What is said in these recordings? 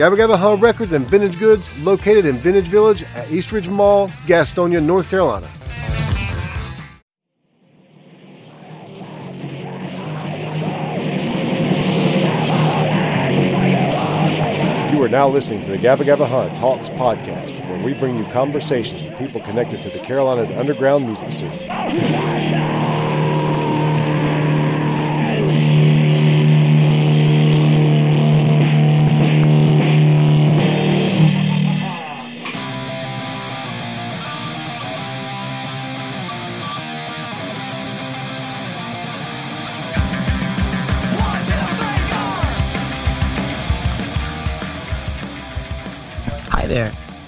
Gabba Gabba Huh Records and Vintage Goods located in Vintage Village at Eastridge Mall, Gastonia, North Carolina. You are now listening to the Gabba Gabba Huh Talks podcast, where we bring you conversations with people connected to the Carolinas underground music scene.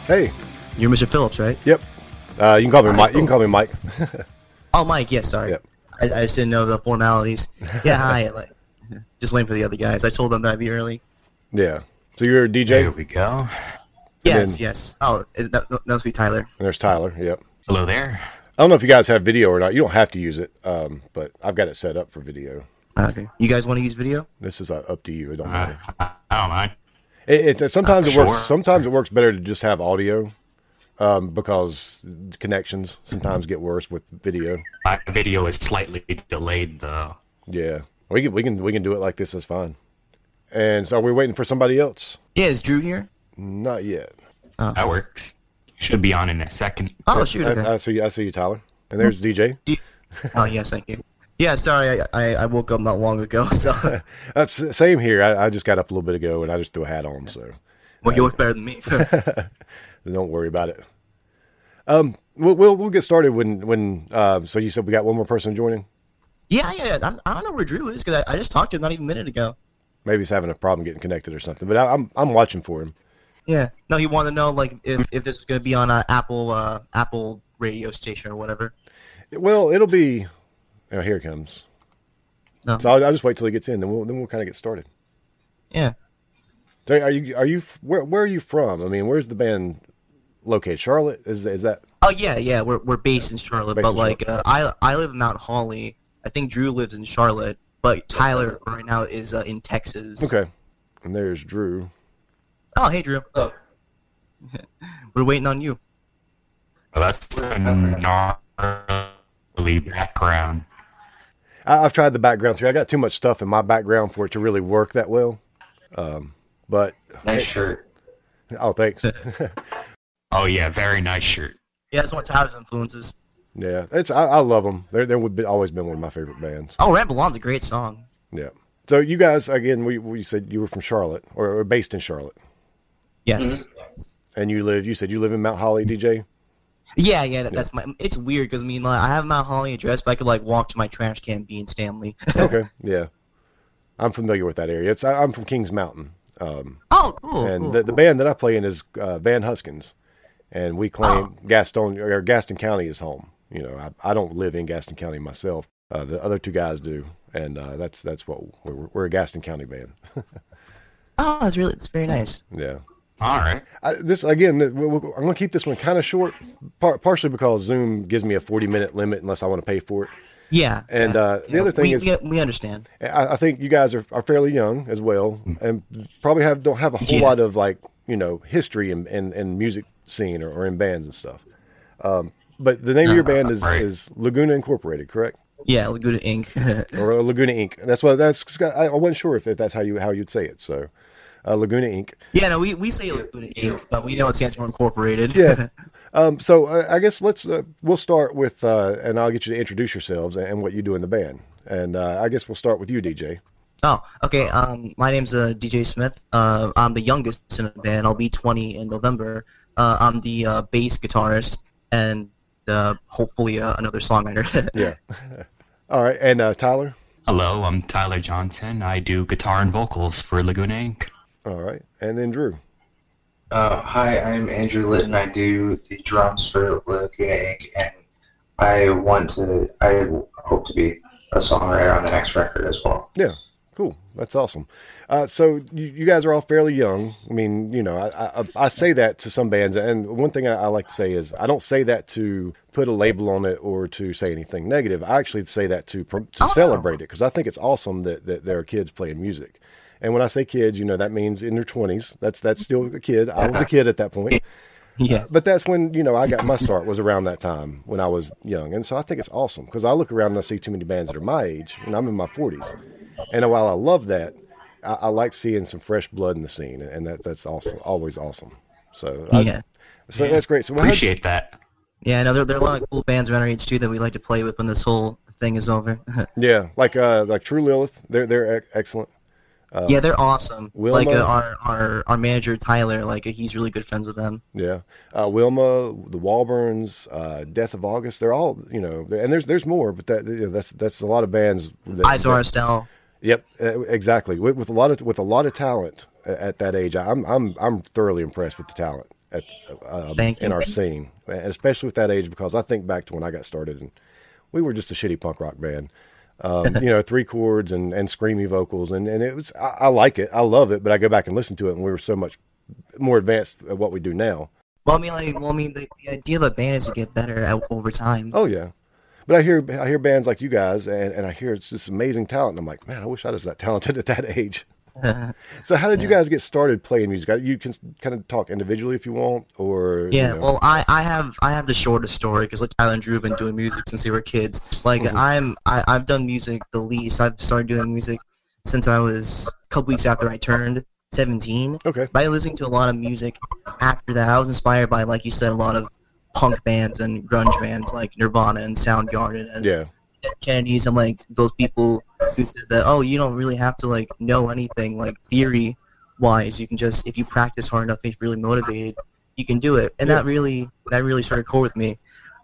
Hey, You're Mr. Phillips, right? yep. Uh, you can call me Hi, Mike. You can call me Mike. Oh, Mike. Yes, sorry. Yep. I, I just didn't know the formalities. Yeah, hi. Like, just waiting for the other guys. I told them that I'd be early. yeah. So you're a DJ, There we go. Yes, then- yes. Oh, is that, that must be Tyler. there's Tyler. Yep. Hello there. I don't know if you guys have video or not. You don't have to use it, um, but I've got it set up for video. Okay. You guys want to use video? This is uh, up to you. It don't Uh, matter. I I don't mind. It, it, sometimes Uh, it works. sure. Sometimes it works better to just have audio, um, because connections sometimes get worse with video. My video is slightly delayed though. Yeah, we can we can we can do it like this. That's fine. And so, are we waiting for somebody else? Yeah, is Drew here? Not yet. That works. Should be on in a second. Oh, shoot. I, Okay. I see. I see you, Tyler. And there's DJ. oh, yes, thank you. Yeah, sorry. I, I, I woke up not long ago, so. That's the same here. I, I just got up a little bit ago, and I just threw a hat on. So well, you look better than me. don't worry about it. Um, we'll we'll, we'll get started when when. Uh, so you said we got one more person joining. yeah, yeah. yeah. I'm, I don't know where Drew is because I, I just talked to him not even a minute ago. Maybe he's having a problem getting connected or something. But I, I'm I'm watching for him. Yeah. No, he wanted to know like if, if this was gonna be on a Apple uh Apple radio station or whatever. Well, it'll be. Oh, here it comes. No. So I'll, I'll just wait till he gets in, then we'll then we'll kind of get started. Yeah. So are you are you where where are you from? I mean, where's the band located? Charlotte is is that? Oh yeah, yeah. We're we're based in Charlotte, Based but in like uh, I I live in Mount Holly. I think Drew lives in Charlotte, but Tyler right now is uh, in Texas. Okay, and there's Drew. Oh hey Drew. Oh. we're waiting on you. Well, that's a gnarly background. I, I've tried the background too. I got too much stuff in my background for it to really work that well. Um, but Nice shirt. oh, thanks. Oh yeah, very nice shirt. Yeah, that's one of Tyler's influences. yeah, it's I, I love them. They're they would be, always been one of my favorite bands. Oh, Ramble On's a great song. Yeah. So you guys again, we we said you were from Charlotte or, or based in Charlotte, Yes. and you live. You said you live in Mount Holly, DJ. Yeah, yeah. That, That's my. It's weird because I mean, like, I have Mount Holly address, but I could like walk to my trash can, be in Stanley. Okay. yeah. I'm familiar with that area. It's I, I'm from Kings Mountain. Um, oh, cool. and cool, the, the band that I play in is uh, Van Huskins, and we claim Gaston or Gaston County is home. You know, I, I don't live in Gaston County myself. Uh, the other two guys do, and uh, that's that's what we're, we're a Gaston County band. Oh, that's really. It's very nice. yeah. All right. I, this again, we- we- I'm going to keep this one kind of short, par- partially because Zoom gives me a 40 minute limit unless I want to pay for it. Yeah. And, yeah, uh, the yeah. other thing we, is- we, we understand. I, I think you guys are, are fairly young as well, and probably have don't have a whole Yeah. lot of like you know history in in, in music scene or, or in bands and stuff. Um, but the name of your band is, Right. is Laguna Incorporated, correct? Yeah, Laguna Inc. Or Laguna Inc. That's what that's. I I wasn't sure if, if that's how you how you'd say it. So, uh, Laguna Inc. yeah, no, we, we say Laguna Inc., but we know it stands for Incorporated. Yeah. Um, so uh, I guess let's uh, we'll start with uh, and I'll get you to introduce yourselves and, what you do in the band. And uh, I guess we'll start with you, DJ. Oh, okay. Um, my name's uh, DJ Smith. Uh, I'm the youngest in the band. I'll be 20 in November. Uh, I'm the uh, bass guitarist and uh, hopefully uh, another songwriter. Yeah. All right, and uh, Tyler. Hello, I'm Tyler Johnson. I do guitar and vocals for Laguna Inc. All right, and then Drew. Uh, hi, I'm Andrew Litton. I do the drums for Lacuna Inc. and I want to. I hope to be a songwriter on the next record as well. Yeah, cool. That's awesome. Uh, so you, you guys are all fairly young. I mean, you know, I, I, I say that to some bands, and one thing I, I like to say is I don't say that to put a label on it or to say anything negative. I actually say that to to Oh. celebrate it because I think it's awesome that, that there are kids playing music. And when I say kids, you know, that means in their twenties. That's that's still a kid. I was a kid at that point. Yeah. But that's when you know I got my start was around that time when I was young, and so I think it's awesome because I look around and I see too many bands that are my age, and I'm in my 40s. And while I love that, I, I like seeing some fresh blood in the scene, and that that's awesome, always awesome. So I- Yeah. so that's great. So how'd- Appreciate that. Yeah, no, there, there are a lot of cool bands around our age too that we like to play with when this whole thing is over. yeah, like uh like True Lilith, they're they're ec- excellent. yeah, they're awesome. Wilma? Like uh, our, our our manager Tyler, like he's really good friends with them. Yeah, uh, Wilma, the Walburns, uh, Death of August, they're all you know, and there's there's more, but that you know, that's that's a lot of bands. That, Izar Estelle. Yep, uh, exactly. With, with a lot of with a lot of talent at that age, I'm I'm I'm thoroughly impressed with the talent at uh, Thank in our scene, and especially with that age because I think back to when I got started and we were just a shitty punk rock band. Um, you know, three chords and, and screamy vocals, and, and it was I, I like it, I love it, but I go back and listen to it, and we were so much more advanced at what we do now. Well, I mean, like, well, I mean, the, the idea of a band is to get better at, over time. Oh yeah, but I hear I hear bands like you guys, and, and I hear it's just amazing talent. And I'm like, man, I wish I was that talented at that age. so how did you guys get started playing music? You can kind of talk individually if you want, or Yeah, you know. well, I, I have I have the shortest story because like Tyler and Drew have been doing music since they were kids. Like Mhm. I'm I, I've done music the least. I've started doing music since I was a couple weeks after I turned 17. okay, By listening to a lot of music after that, I was inspired by like you said a lot of punk bands and grunge bands like Nirvana and Soundgarden and yeah, Kennedy's. I'm like those people who says that oh you don't really have to like know anything like theory wise. You can just if you practice hard enough, if you're really motivated, you can do it. And Yeah. that really that really started core with me.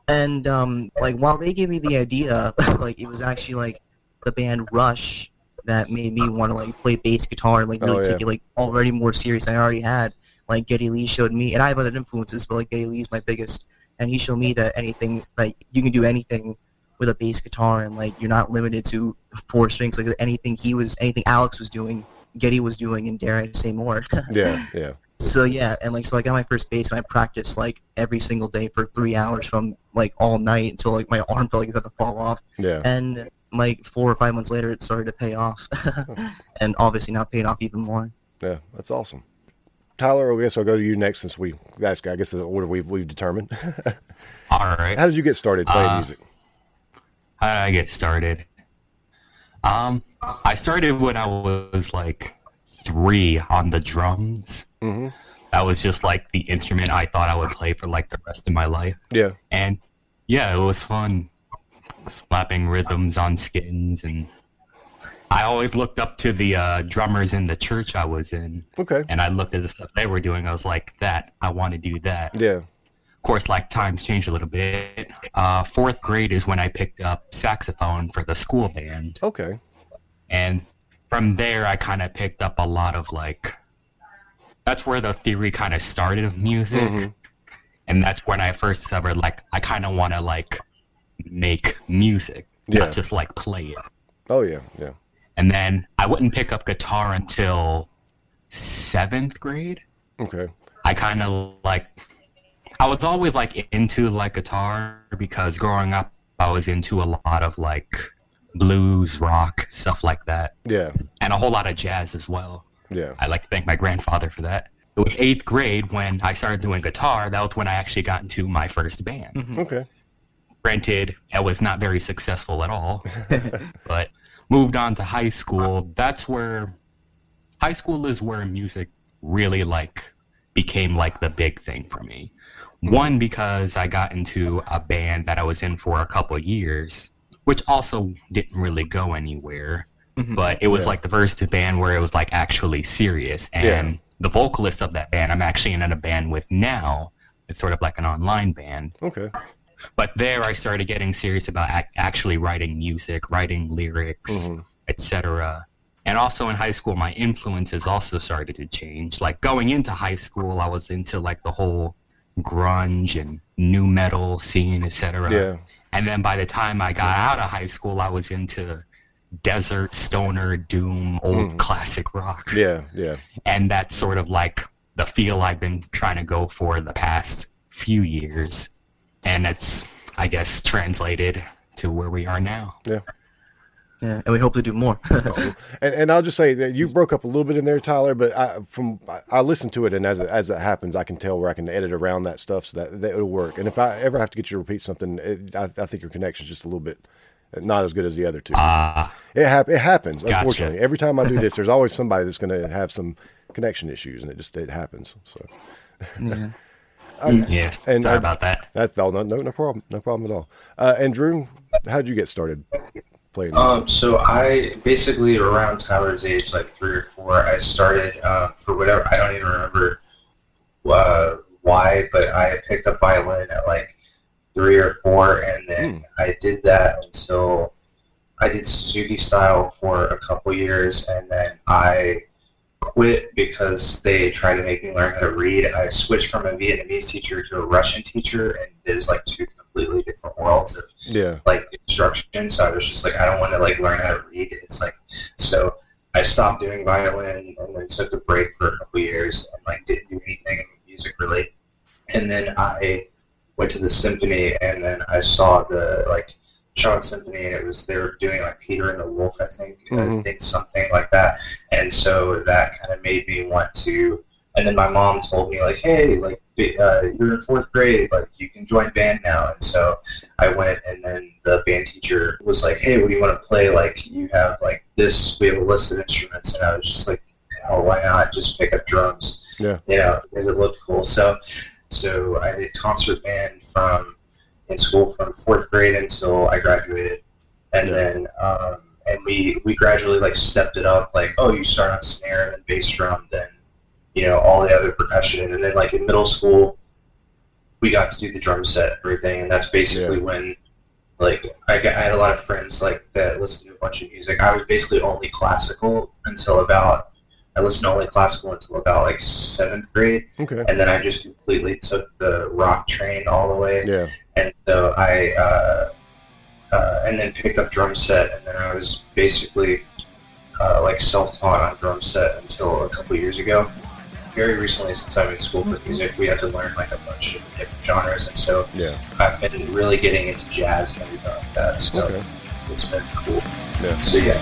And um, like while they gave me the idea, like it was actually like the band Rush that made me want to like play bass guitar and like really Oh, yeah. take it like already more serious than I already had. Like Geddy Lee showed me, and I have other influences, but like Geddy Lee's my biggest. And he showed me that anything like you can do anything with a bass guitar, and like you're not limited to four strings. Like anything he was, anything Alex was doing, Geddy was doing, and dare I say more. yeah, yeah, So yeah, and like so I got my first bass and I practiced like every single day for three hours from like all night until like my arm felt like it was about to fall off. yeah. And like four or five months later, it started to pay off, and obviously now paid off even more. Yeah, that's awesome. Tyler, I guess I'll go to you next since we that's I guess the order we've we've determined. All right. How did you get started playing Uh, music? How did I get started? Um, I started when I was like three on the drums. hmm That was just like the instrument I thought I would play for like the rest of my life. Yeah, And yeah, it was fun slapping rhythms on skins and I always looked up to the uh, drummers in the church I was in, okay, and I looked at the stuff they were doing. I was like, "That I want to do that." yeah, course, like times changed a little bit. Uh, fourth grade is when I picked up saxophone for the school band, okay, and from there I kind of picked up a lot of like. That's where the theory kind of started of music, Mhm. and that's when I first discovered like I kind of want to like make music, Yeah. not just like play it. oh yeah, yeah, And then I wouldn't pick up guitar until seventh grade. okay, I kind of like I was always like into like guitar because growing up I was into a lot of like blues, rock, stuff like that, yeah, and a whole lot of jazz as well. yeah, I like to thank my grandfather for that. It was eighth grade when I started doing guitar. That was when I actually got into my first band. Mm-hmm. okay, Granted, I was not very successful at all, but moved on to high school. That's where high school is where music really like became like the big thing for me. One because I got into a band that I was in for a couple of years, which also didn't really go anywhere. Mhm. But it was Yeah. like the first band where it was like actually serious. And Yeah. the vocalist of that band, I'm actually in a band with now. It's sort of like an online band. okay, But there, I started getting serious about ac- actually writing music, writing lyrics, Mhm. etc. and also in high school, my influences also started to change. Like going into high school, I was into like the whole grunge and nu metal scene, etc. Yeah. And then by the time I got out of high school, I was into desert, stoner, doom, old mm. classic rock. Yeah, yeah. And that's sort of like the feel I've been trying to go for the past few years. And it's, I guess, translated to where we are now. Yeah. Yeah, and we hope to do more. And, and I'll just say that you broke up a little bit in there, Tyler. But I, from I, I listened to it, and as it, as it happens, I can tell where I can edit around that stuff so that, that it'll work. And if I ever have to get you to repeat something, it, I, I think your connection's just a little bit not as good as the other two. Ah, it hap- it happens. Gotcha. Unfortunately, every time I do this, there's always somebody that's going to have some connection issues, and it just it happens. So yeah. yeah. And Sorry I- about that. that's all. No, no, no problem. No problem at all. Uh, and Drew, how'd you get started Um, so I basically around Tyler's age, like three or four, I started um, for whatever I don't even remember uh, why, but I picked up violin at like three or four, and then I did that until I did Suzuki style for a couple years, and then I quit because they tried to make me learn how to read. I switched from a Vietnamese teacher to a Russian teacher, and it was like two completely different worlds of yeah, like instruction. So I was just like, I don't want to like learn how to read. It's like, so I stopped doing violin and then took a break for a couple years and like didn't do anything music related. And then I went to the symphony and then I saw the like Charlotte Symphony and it was they were doing like Peter and the Wolf, I think, I Mhm. think something like that. And so that kind of made me want to. And then my mom told me like, hey, like uh, you're in fourth grade, like you can join band now. And so I went, and then the band teacher was like, "Hey, what do you want to play? Like, you have like this. We have a list of instruments." And I was just like, "Hell, why not just pick up drums?" Yeah. you know, because it looked cool. So, so I did concert band from in school from fourth grade until I graduated, and Yeah. then um, and we we gradually like stepped it up. Like, oh, you start on snare and then bass drum, then you know all the other percussion, and then like in middle school we got to do the drum set and everything, and that's basically when like I, got, I had a lot of friends like that listened to a bunch of music. I was basically only classical until about I listened to only classical until about like seventh grade, okay, and then I just completely took the rock train all the way. yeah, And so I uh, uh, and then picked up drum set, and then I was basically uh, like self-taught on drum set until a couple years ago. Very recently, since I'm in school for mm-hmm. music, we had to learn like a bunch of different genres, and so yeah, I've been really getting into jazz and everything like that. So okay, it's been cool. yeah. So yeah,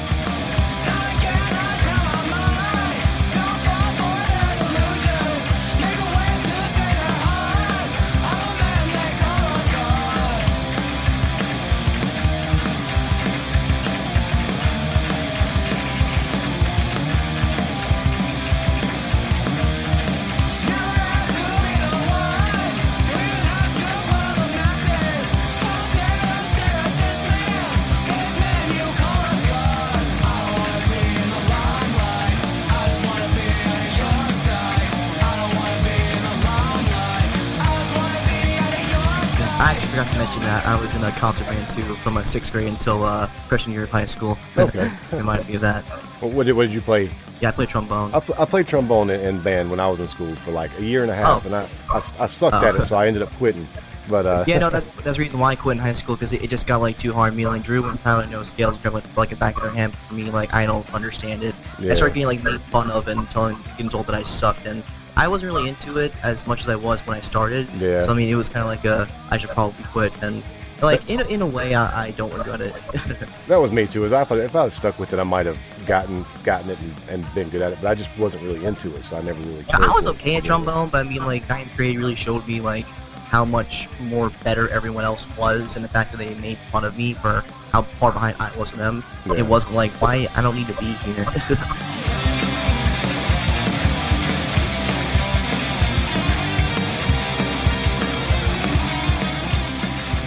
that I was in concert band too from a sixth grade until uh, freshman year of high school. Okay. Reminded me of that. Well, what did what did you play? Yeah, I played trombone. I, pl- I played trombone in, in band when I was in school for like a year and a half, Oh. and I, I, I sucked Oh. at it, so I ended up quitting. But uh, Yeah, no, that's that's the reason why I quit in high school because it, it just got like too hard. Me like Drew and Tyler know scales grab like, like the back of their hand. For me, like I don't understand it. Yeah. I started getting like made fun of and telling, getting told that I sucked, and I wasn't really into it as much as I was when I started. Yeah. So I mean, it was kind of like a I should probably quit, and like in a, in a way, I, I don't regret it. that was me too. Is I thought, if I had stuck with it, I might have gotten gotten it and, and been good at it. But I just wasn't really into it, so I never really. Yeah, I was okay at trombone, but I mean, like ninth grade really showed me like how much more better everyone else was, and the fact that they made fun of me for how far behind I was from them. Yeah. It wasn't like why I don't need to be here.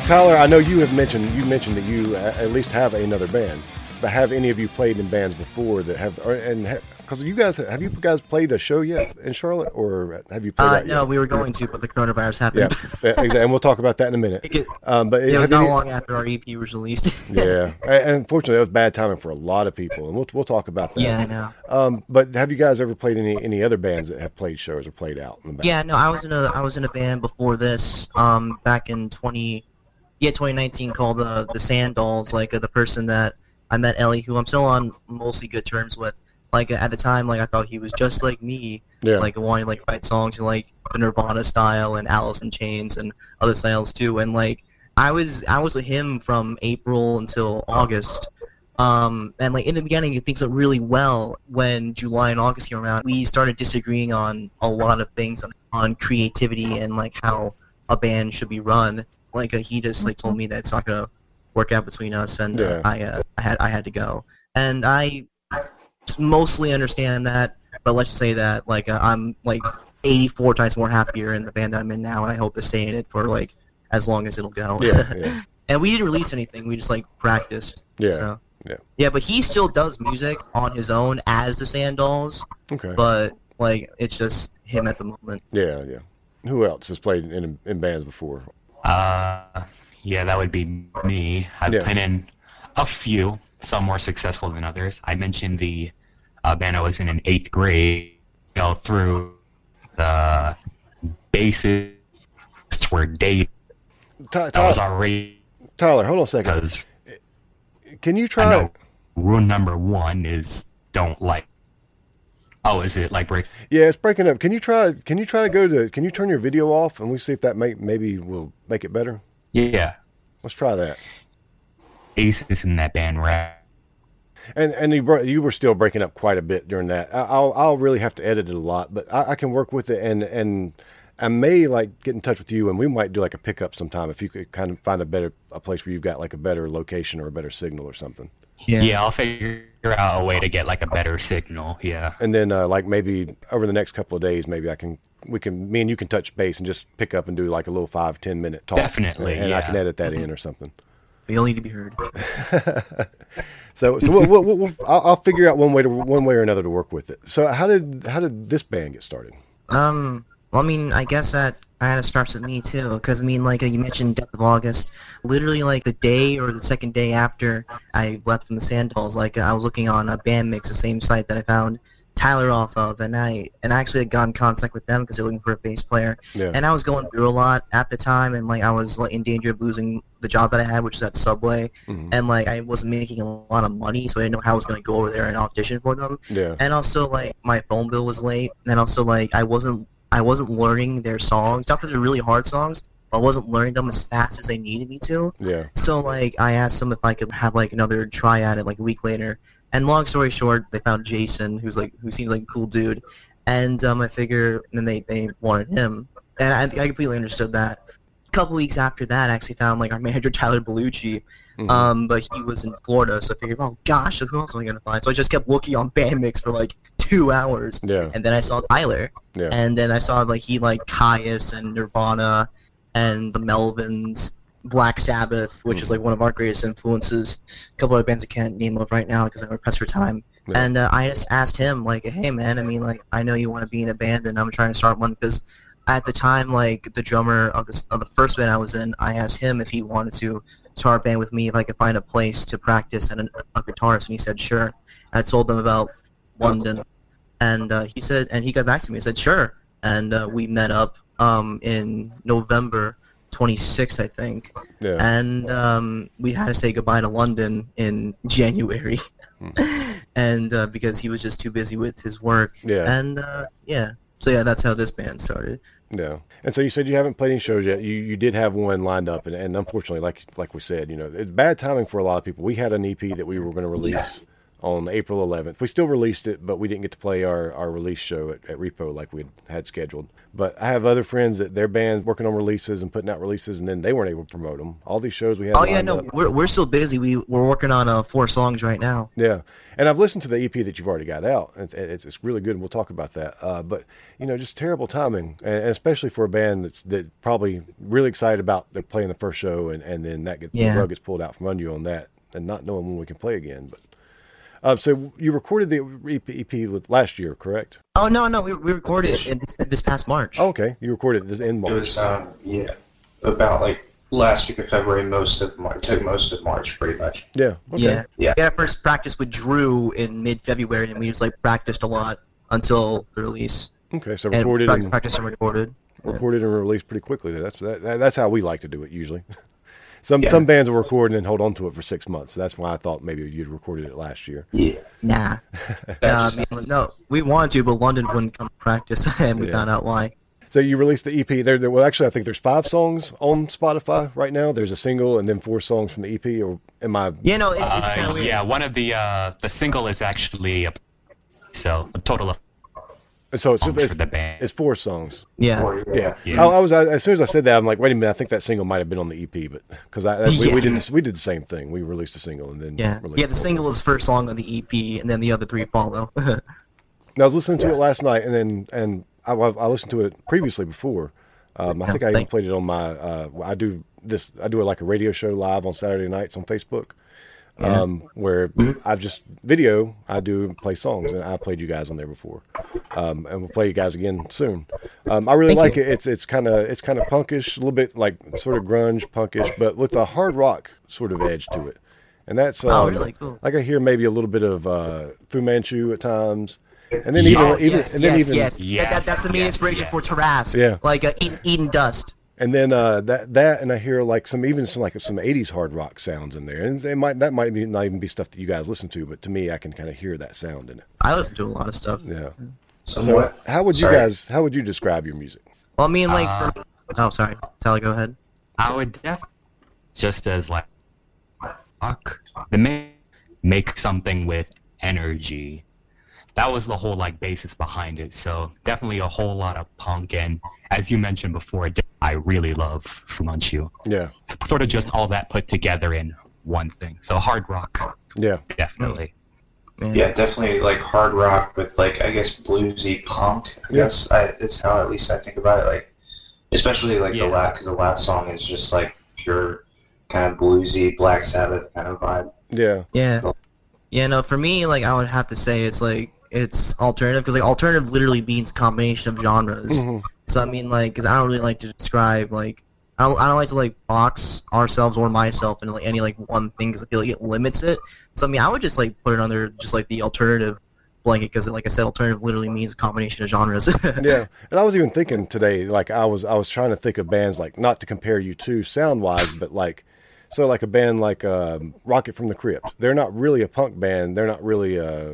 Tyler, I know you have mentioned you mentioned that you at least have another band, but have any of you played in bands before that have? Or, and because you guys have you guys played a show yet in Charlotte, or have you played Uh, no, yet? we were going to, but the coronavirus happened. yeah, exactly. And we'll talk about that in a minute. Um, but it was not any- long after our EP was released. yeah, and unfortunately, that was bad timing for a lot of people, and we'll we'll talk about that. yeah, I know. Um, but have you guys ever played any any other bands that have played shows or played out in the? Yeah, no, I was in a I was in a band before this, um, back in twenty, yeah, twenty nineteen, called the the Sand Dolls. Like uh, the person that I met, Ellie, who I'm still on mostly good terms with. Like at the time, like I thought he was just like me, yeah, like wanting like write songs in like the Nirvana style and Alice in Chains and other styles too. And like I was I was with him from April until August. Um, and like in the beginning, things went really well. When July and August came around, we started disagreeing on a lot of things on, on creativity and like how a band should be run. Like uh, he just like told me that it's not gonna work out between us, and Yeah. uh, I uh, I had I had to go. And I mostly understand that, but let's just say that like uh, I'm like 84 times more happier in the band that I'm in now, and I hope to stay in it for like as long as it'll go. yeah, yeah, and we didn't release anything; we just like practiced. yeah. So. yeah. Yeah, but he still does music on his own as the Sandals, Okay. but like it's just him at the moment. Yeah, yeah. Who else has played in in bands before? Uh, yeah, that would be me. I've Yeah. been in a few, some more successful than others. I mentioned the uh, band I was in in eighth grade. Know, through the bassists were Dave. Ty- That was Tyler, already Tyler, hold on a second. Can you try? rule number one is don't like. Oh, is it like break? Yeah, it's breaking up. Can you try? Can you try to go to? Can you turn your video off and we see if that may maybe will make it better? Yeah, Let's try that. bassists in that band rap. And and you you were still breaking up quite a bit during that. I- I'll I'll really have to edit it a lot, but I, I can work with it and and I may like get in touch with you and we might do like a pickup sometime if you could kind of find a better a place where you've got like a better location or a better signal or something. Yeah. I'll figure out a way to get like a better signal. Yeah. And then uh, like maybe over the next couple of days, maybe I can we can me and you can touch base and just pick up and do like a little five ten minute talk. Definitely, and, and I can edit that in or something. We all need to be heard. So, so we'll, we'll, we'll, I'll, I'll figure out one way to one way or another to work with it. So, how did how did this band get started? Um, well, I mean, I guess that kind of starts with me too, because I mean, like you mentioned, Death of August. Literally, like the day or the second day after I left from the Sandals, like I was looking on a Bandmix, the same site that I found Tyler off of, and I and I actually had got in contact with them because they're looking for a bass player. Yeah, And I was going through a lot at the time, and like I was like in danger of losing the job that I had, which is at Subway, Mhm. and like I wasn't making a lot of money, so I didn't know how I was going to go over there and audition for them yeah, and also like my phone bill was late and also like i wasn't i wasn't learning their songs. Not that they're really hard songs but i wasn't learning them as fast as they needed me to. Yeah, so like i asked them if i could have like another try at it like a week later. And long story short they found jason who's like who seemed like a cool dude. And um i figure and then they, they wanted him. And I, I completely understood that. A couple weeks after that i actually found like our manager tyler bellucci. Mhm. um, but he was in Florida, so I figured, oh gosh, who else am I gonna find? So I just kept looking on Bandmix for like two hours, yeah, and then I saw Tyler, Yeah. and then I saw like he like Kyuss and Nirvana, and the Melvins, Black Sabbath, which Hmm. is like one of our greatest influences. A couple other bands I can't name off right now because I'm pressed for time. Yeah. And uh, I just asked him like, hey man, I mean like I know you want to be in a band, and I'm trying to start one because at the time like the drummer of this of the first band I was in, I asked him if he wanted to start a band with me if I could find a place to practice and a, a guitarist, and he said sure. I told them about London, and uh, he said, and he got back to me. He said sure, and uh, we met up um, in November 26th, I think, yeah, and um, we had to say goodbye to London in January, Hmm. and uh, because he was just too busy with his work, Yeah. and uh, yeah, so yeah, that's how this band started. yeah. And so you said you haven't played any shows yet. You you did have one lined up, and, and unfortunately, like like we said, you know, it's bad timing for a lot of people. We had an EP that we were going to release on April 11th. We still released it, but we didn't get to play our, our release show at, at Repo like we had scheduled. But I have other friends that their bands working on releases and putting out releases, and then they weren't able to promote them. All these shows we had. Oh yeah, no, up. we're, we're still busy. We we're working on uh, four songs right now. Yeah, and I've listened to the EP that you've already got out. It's, it's, it's really good, and we'll talk about that. Uh, but you know, just terrible timing, and, and especially for a band that's that probably really excited about they're playing the first show, and, and then that gets Yeah. the rug gets pulled out from under you on that, and not knowing when we can play again. But Uh, so you recorded the EP, EP last year, correct? Oh no, no, we, we recorded it in this, this past March. Oh, okay, you recorded this in It March. was um yeah about like last week of February, most of March, took most of March pretty much. Yeah. Okay. Yeah. Yeah. We had our first practice with Drew in mid February, and we just like practiced a lot until the release. Okay. So And recorded practice, and practice and recorded. recorded and released pretty quickly. That's that, that- that's how we like to do it usually. Some Yeah. some bands will record and then hold on to it for six months. So that's why I thought maybe you'd recorded it last year. Yeah. Nah. That Nah, I mean, no, we wanted to, but London wouldn't come to practice, and we Yeah. found out why. So you released the EP. There, there well, actually, I think there's five songs on Spotify right now. There's a single and then four songs from the EP. Or am I? Yeah, no, it's, it's kind Uh, of weird. yeah, one of the uh, the single is actually a, so a total of So it's, it's, for the band. it's four songs. Yeah. Or, Yeah. Yeah. I, I was I, as soon as I said that, I'm like, wait a minute. I think that single might have been on the EP, but because I we, we Yeah. did this, we did the same thing. We released a single and then Yeah, released yeah. The single is the first song on the EP, and then the other three follow. And I was listening to Yeah. it last night, and then and I, I listened to it previously before. Um, I Yeah, think I even played it on my. Uh, I do this. I do it like a radio show live on Saturday nights on Facebook, um, where I just video. I do play songs, and I played you guys on there before, um, and we'll play you guys again soon. Um, I really Thank like it. It's it's kind of it's kind of punkish, a little bit like sort of grunge punkish, but with a hard rock sort of edge to it. And that's um, Oh, really? Cool. Like I hear maybe a little bit of uh, Fu Manchu at times, and then Yeah. even Oh, even yes, and then yes, even yes. That- that- that's the main yes, inspiration yes. for Tarask. Yeah. Like uh, Eden, Eden Dust. And then uh, that that and I hear like some even some like some '80s hard rock sounds in there, and it might that might be not even be stuff that you guys listen to, but to me, I can kind of hear that sound in it. I listen to a lot of stuff. Yeah. So how would you Sorry. guys how would you describe your music? Well, I mean, like, Uh, for, oh, sorry, Sally, go ahead. I would definitely just as like rock, the make make something with energy. That was the whole like basis behind it. So definitely a whole lot of punk and as you mentioned before, I really love Fu Manchu. Yeah. Sort of just all that put together in one thing. So hard rock, Yeah. definitely. Man. Yeah, definitely like hard rock with like I guess bluesy punk. I Yeah. guess I, it's how at least I think about it. Like, especially like Yeah. the last because the last song is just like pure kind of bluesy Black Sabbath kind of vibe. Yeah. Yeah. Yeah, no, for me, like, I would have to say it's like, it's alternative, because, like, alternative literally means combination of genres. Mhm. So, I mean, like, because I don't really like to describe, like, I don't, I don't like to, like, box ourselves or myself into, like, any, like, one thing, because I feel like it limits it. So, I mean, I would just, like, put it under just, like, the alternative blanket, because, like I said, alternative literally means a combination of genres. Yeah. And I was even thinking today, like I was I was trying to think of bands like not to compare you to sound wise, but like so like a band like um, Rocket from the Crypt. They're not really a punk band. They're not really uh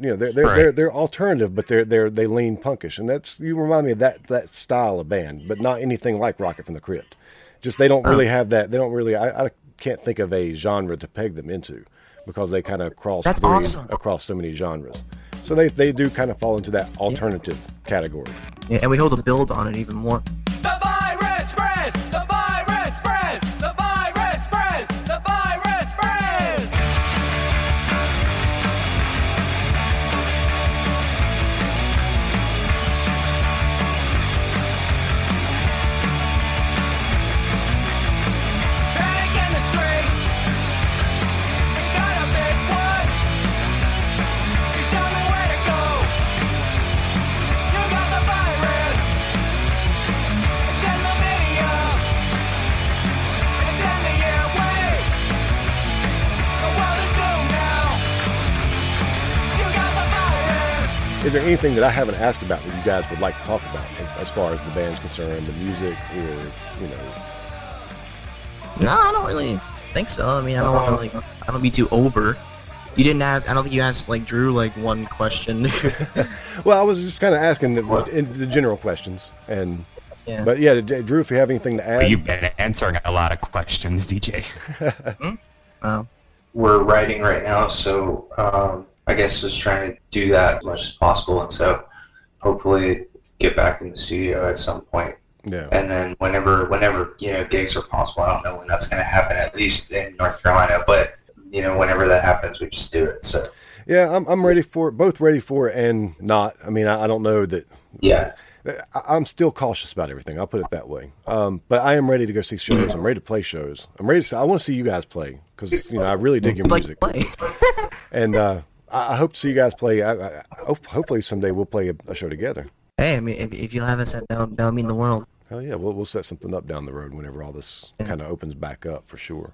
you know they're they're, Right. they're they're alternative, but they're they're they lean punkish, and that's you remind me of that that style of band, but not anything like Rocket from the Crypt. Just they don't oh. really have that. They don't really. I, I can't think of a genre to peg them into because they kind of cross That's very- awesome. across so many genres. So they they do kind of fall into that alternative category. yeah, and we hold the build on it even more. The virus spreads! The Is there anything that I haven't asked about that you guys would like to talk about as far as the band's concerned, the music, or you know? No, I don't really think so. I mean, I don't want to like, I don't be too over. You didn't ask. I don't think you asked like Drew like one question. Well, I was just kind of asking the, in the general questions, and yeah. but yeah, Drew, if you have anything to add, you've been answering a lot of questions, DJ. Wow. We're writing right now, so um, I guess just trying to do that as much as possible, and so hopefully get back in the studio at some point. yeah, And then whenever whenever you know gigs are possible, I don't know when that's going to happen. At least in North Carolina, but you know whenever that happens, we just do it. So yeah, I'm I'm ready for it, both ready for it and not. I mean, I, I don't know that. yeah, I, I'm still cautious about everything. I'll put it that way. Um, but I am ready to go see shows. I'm ready to play shows. I'm ready to. See, I want to see you guys play because you know I really dig your like music. play. and uh, I, I hope to see you guys play. I, I, hopefully someday we'll play a, a show together. Hey, I mean, if, if you have us at that, would- that'll mean the world. Hell yeah, we'll we'll set something up down the road whenever all this Yeah. kind of opens back up for sure.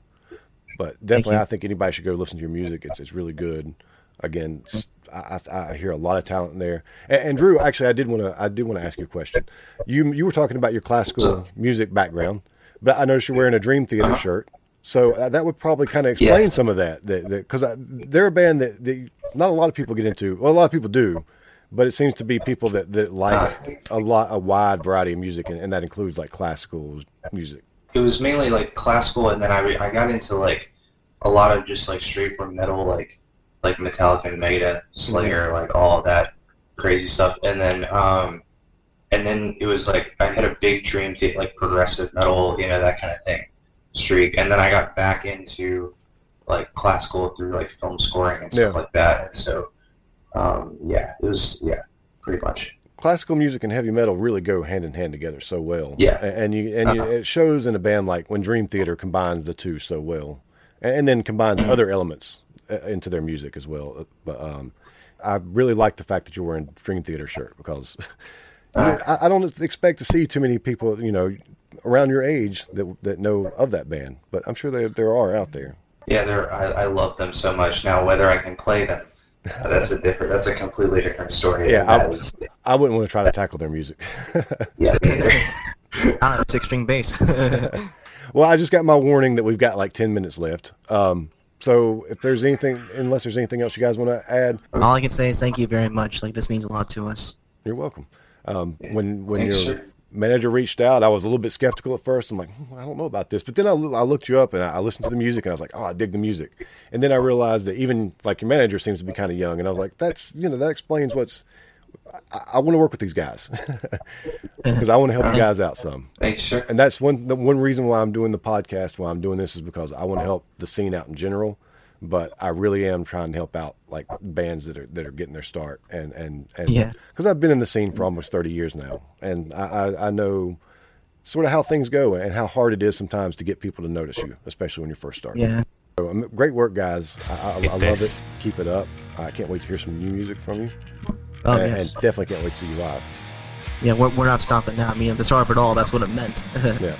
But definitely. I think anybody should go listen to your music. It's it's really good. Again, I hear a lot of talent there. And, and Drew, actually, I did want to I did want to ask you a question. You you were talking about your classical music background, but I noticed you're wearing a Dream Theater shirt. So uh, that would probably kind of explain Yes. some of that. That because they're a band that, that not a lot of people get into. Well, a lot of people do, but it seems to be people that, that like a lot a wide variety of music, and, and that includes like classical music. it was mainly like classical, and then I, re- I got into like a lot of just like straight straightforward metal, like like Metallica and Megadeth, Slayer, like all that crazy stuff. And then um, and then it was like I had a big dream to like progressive metal, you know, that kind of thing streak. And then I got back into like classical through like film scoring and stuff Yeah. like that. And so um, yeah, it was yeah, pretty much. Classical music and heavy metal really go hand in hand together so well. Yeah. And you and you, Uh-huh. it shows in a band like when Dream Theater combines the two so well, and, then combines Mm-hmm. other elements uh, into their music as well. Uh, But um, I really like the fact that you're wearing Dream Theater shirt because know, I, I don't expect to see too many people, you know, around your age that that know of that band. But I'm sure there there are out there. Yeah, they're I, I love them so much. Now whether I can play them, that's a different that's a completely different story. Yeah, I- is- I wouldn't want to try to tackle their music. yeah, neither. I six string bass. Well, I just got my warning that we've got like 10 minutes left. Um, so if there's anything, unless there's anything else you guys want to add, All I can say is thank you very much. Like this means a lot to us. you're welcome. Um, when when Thanks, your sir. Manager reached out, I was a little bit skeptical at first. I'm like, "Hmm, I don't know about this. But then I, I looked you up and I, listened to the music and I was like, oh, I dig the music. And then I realized that even like your manager seems to be kind of young. And I was like, that's, you know, that explains what's, I, I want to work with these guys because I want to help you guys out some. Thanks, sure. and that's one the one reason why I'm doing the podcast. Why I'm doing this is because I want to help the scene out in general, but I really am trying to help out like bands that are that are getting their start and and and Yeah. because I've been in the scene for almost 30 years now, and I, I I know sort of how things go and how hard it is sometimes to get people to notice you, especially when you're first starting. Yeah. So, um, great work, guys. I, I, I love Thanks. it. Keep it up. I can't wait to hear some new music from you, Oh and, yes. and definitely can't wait to see you live. Yeah, we're, we're not stopping now. I mean, the start of it all, that's what it meant. Yeah.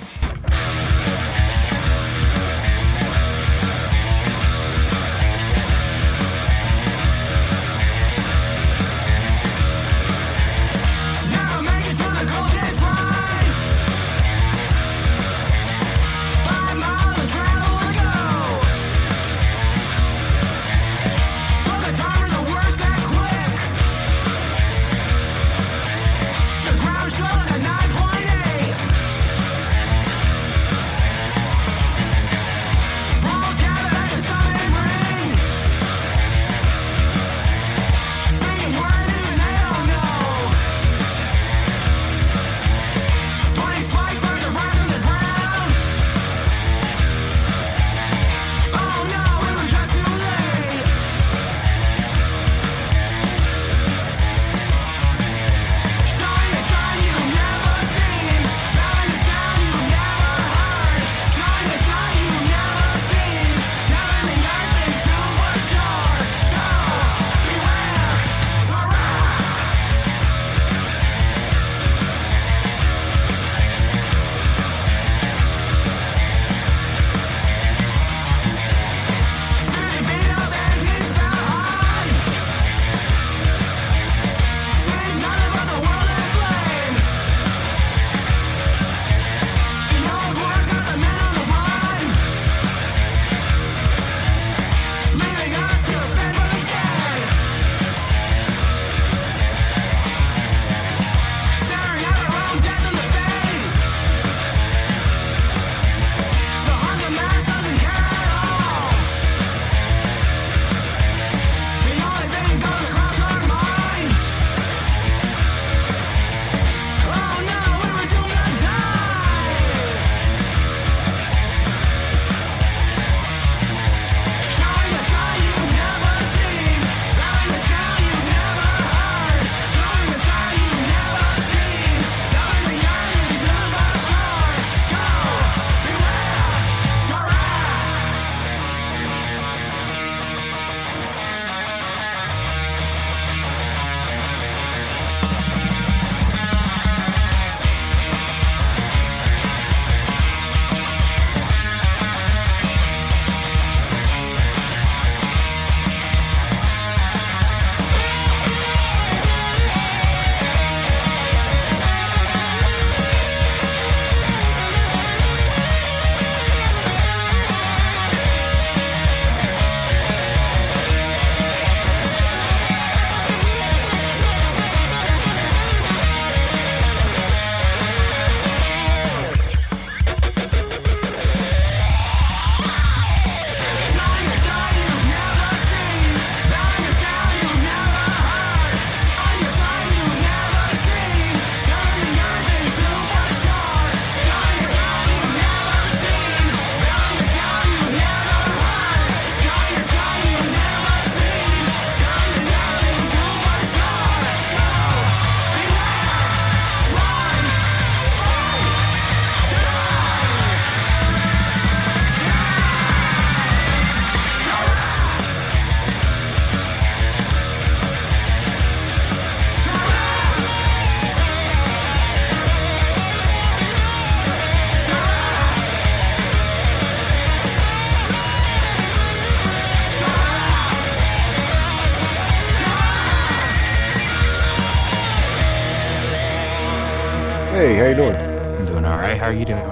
How you doing? I'm doing all right. How are you doing?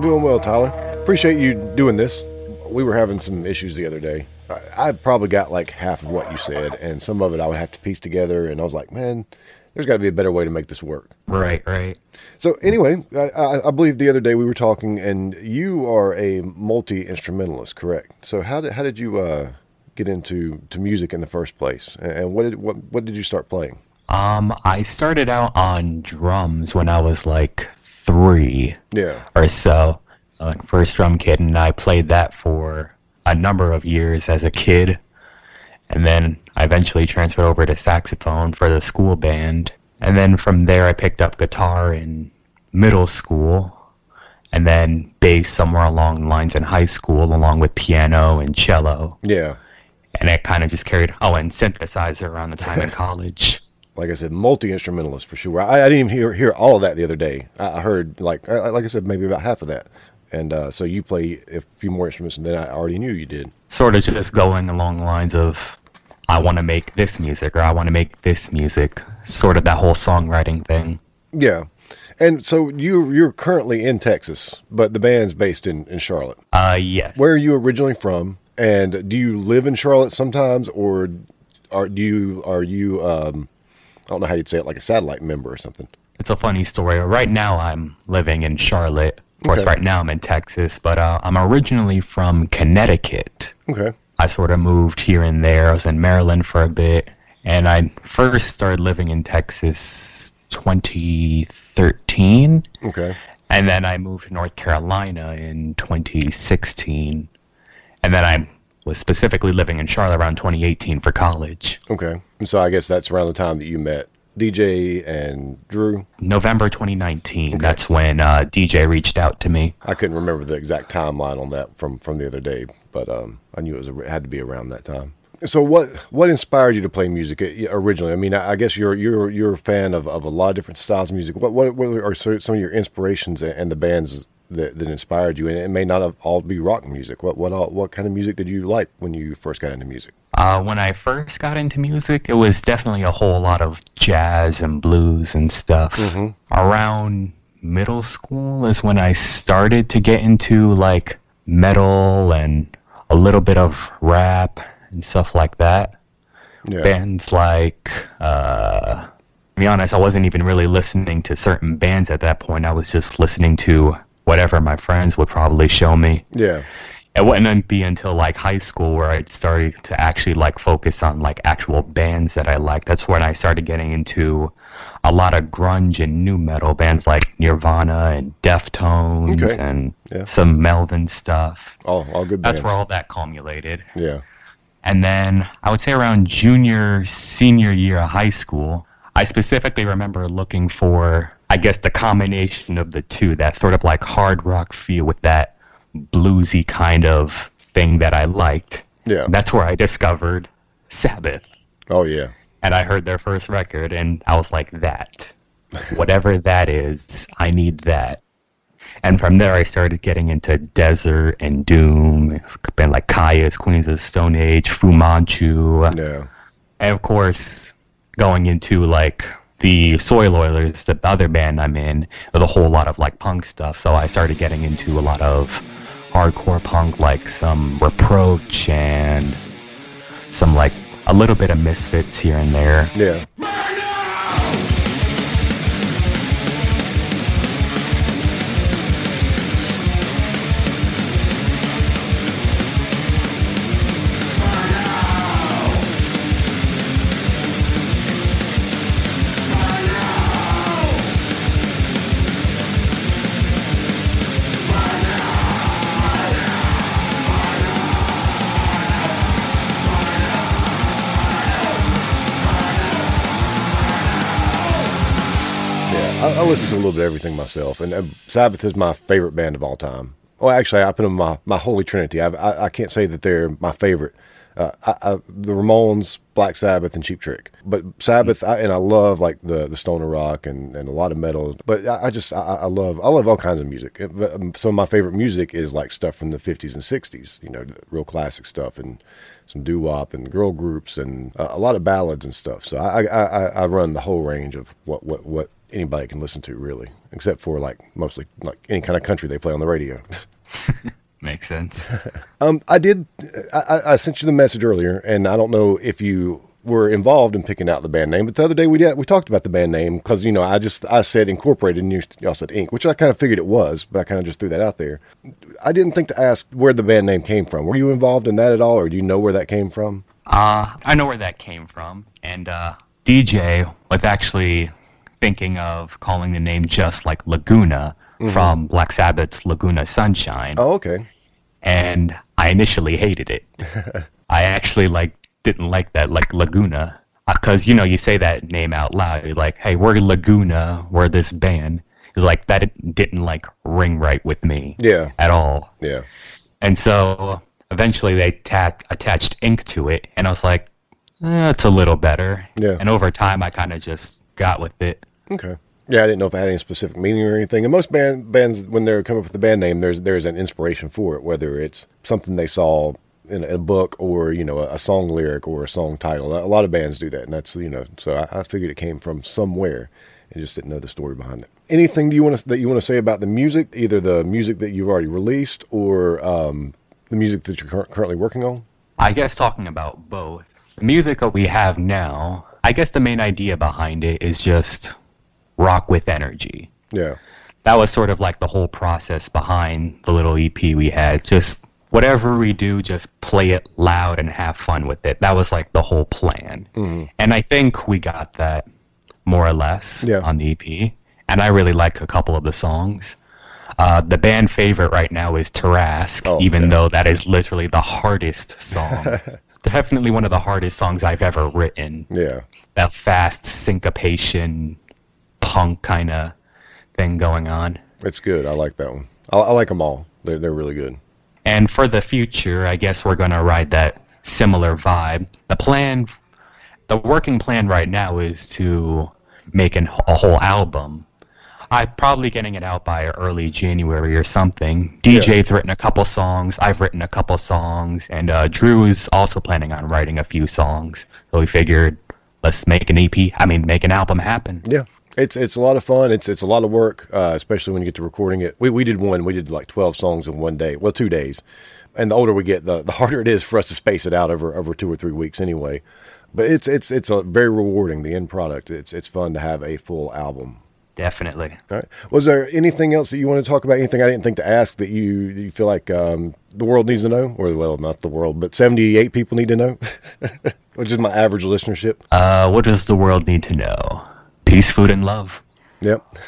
Doing well, Tyler. Appreciate you doing this. We were having some issues the other day. I, I probably got like half of what you said, and some of it I would have to piece together. And I was like, man, there's got to be a better way to make this work. Right, right. So anyway, I, I, believe the other day we were talking, and you are a multi instrumentalist, correct? So how did how did you uh, get into to music in the first place, and, and what did what what did you start playing? Um, I started out on drums when I was like three Yeah, or so. Like first drum kit, and I played that for a number of years as a kid, and then I eventually transferred over to saxophone for the school band, and then from there I picked up guitar in middle school, and then bass somewhere along the lines in high school, along with piano and cello, yeah. and it kind of just carried. Oh, and synthesizer around the time in college. Like I said, multi instrumentalist for sure. I, I didn't even hear hear all of that the other day. I, I heard like I, like I said, maybe about half of that. And uh, so you play a few more instruments than I already knew you did. sort of just going along the lines of I want to make this music or I want to make this music, sort of that whole songwriting thing. Yeah. And so you you're currently in Texas, but the band's based in, in Charlotte. Uh, yes. Where are you originally from? And do you live in Charlotte sometimes, or are do you are you um, don't know how you'd say it, like a satellite member or something? It's a funny story. Right now I'm living in Charlotte. Of course, Okay. right now I'm in Texas, but uh, I'm originally from Connecticut. Okay. I sort of moved here and there. I was in Maryland for a bit, and I first started living in Texas 2013. Okay. And then I moved to North Carolina in 2016. And then I was specifically living in Charlotte around 2018 for college. Okay. So I guess that's around the time that you met DJ and Drew. November 2019, that's when uh, DJ reached out to me. I couldn't remember the exact timeline on that from from the other day, but um, I knew it was it had to be around that time. So what what inspired you to play music uh, originally? I mean, I guess you're you're you're a fan of, of a lot of different styles of music. What what, what are some of your inspirations and the bands that, that inspired you? And it may not have all be rock music. What what all, what kind of music did you like when you first got into music? Uh, when I first got into music, it was definitely a whole lot of jazz and blues and stuff. Around middle school is when I started to get into like metal and a little bit of rap and stuff like that. Yeah. bands like uh to be honest i wasn't even really listening to certain bands at that point i was just listening to whatever my friends would probably show me Yeah. it wouldn't be until like high school where i started to actually like focus on like actual bands that i liked that's when i started getting into a lot of grunge and nu metal bands like nirvana and deftones Okay. and Yeah. some melvin stuff All all good that's bands. where all that culminated yeah. and then I would say around junior, senior year of high school, I specifically remember looking for, I guess, the combination of the two, that sort of like hard rock feel with that bluesy kind of thing that I liked. Yeah. That's where I discovered Sabbath. Oh yeah. And I heard their first record, and I was like, that. Whatever that is, I need that. And from there, I started getting into Desert and Doom, band like Kyuss Queens of Stone Age, Fu Manchu, Yeah. and of course, going into like the Soil Oilers, the other band I'm in, with a whole lot of like punk stuff. So I started getting into a lot of hardcore punk, like some Reproach and some like a little bit of Misfits here and there. Yeah. I, listen to a little bit of everything myself, and uh, Sabbath is my favorite band of all time. Well, actually, I put them in my, my holy trinity. I, I, I can't say that they're my favorite. Uh, I, I, the Ramones, Black Sabbath, and Cheap Trick. But Sabbath, I, and I love like the the stoner rock and, and a lot of metal. But I, I just I, love I love all kinds of music. Uh, um, Some of my favorite music is like stuff from the fifties and sixties. You know, real classic stuff and some doo wop and girl groups and uh, a lot of ballads and stuff. So I I run the whole range of what what what anybody can listen to really, except for like mostly like any kind of country they play on the radio. Makes sense. Um, I did. I, I- sent you the message earlier, and I don't know if you were involved in picking out the band name. But the other day we did. We talked about the band name because you know I just I said incorporated, and you, y'all said Inc., which I kind of figured it was, but I kind of just threw that out there. I didn't think to ask where the band name came from. Were you involved in that at all, or do you know where that came from? Uh, I know where that came from. And uh, DJ was actually thinking of calling the name just like Laguna from Black Sabbath's Laguna Sunrise. Oh, okay. And I initially hated it. I actually like didn't like that like Laguna because you know you say that name out loud. You're like, hey, we're Laguna. We're this band. It's like that didn't like ring right with me Yeah, at all. yeah, And so eventually they ta- attached Inc. to it, and I was like, eh, it's a little better. Yeah. And over time, I kind of just got with it. Okay. Yeah, I didn't know if it had any specific meaning or anything. And most band bands, when they're coming up with the band name, there's there's an inspiration for it, whether it's something they saw in a book or you know a, song lyric or a song title. A lot of bands do that, and that's you know. So I, I figured it came from somewhere, and just didn't know the story behind it. Anything do you want to that you want to say about the music? Either the music that you've already released or um, the music that you're cur- currently working on. I guess talking about both the music that we have now, I guess the main idea behind it is just rock with energy. Yeah, That was sort of like the whole process behind the little EP we had. Just whatever we do, just play it loud and have fun with it. That was like the whole plan. And I think we got that more or less Yeah. on the EP. And I really like a couple of the songs. Uh, the band favorite right now is Tarask, Oh, even yeah. though that is literally the hardest song. Definitely one of the hardest songs I've ever written. yeah, That fast syncopation, punk kind of thing going on. it's good. I like that one. I, I like them all. They're they're really good. And for the future, I guess we're going to ride that similar vibe. The plan, the working plan right now is to make an, a whole album. I'm probably getting it out by early January or something. DJ's written a couple songs. I've written a couple songs. And uh, Drew is also planning on writing a few songs. So we figured, let's make an EP. I mean, make an album happen. Yeah, it's it's a lot of fun. It's it's a lot of work, uh, especially when you get to recording it. We we did one. We did like twelve songs in one day. Well, two days. And the older we get, the the harder it is for us to space it out over over two or three weeks anyway. But it's it's it's a very rewarding. The end product. It's it's fun to have a full album. Definitely. All right. Was there anything else that you want to talk about? Anything I didn't think to ask that you you feel like um, the world needs to know, or well, not the world, but seventy eight people need to know, which is my average listenership. Uh, what does the world need to know? Peace, food, and love. Yep.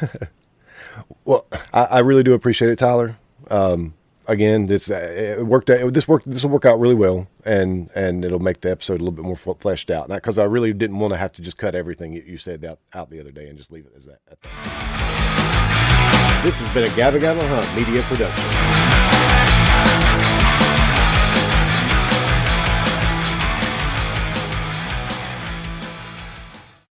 well, I, I really do appreciate it, Tyler. Um, again, this uh, it worked. Out, this worked. This will work out really well, and and it'll make the episode a little bit more fleshed out. Because I really didn't want to have to just cut everything you, said out, out the other day and just leave it as that. At that. This has been a Gabba Gabba Hunt media production.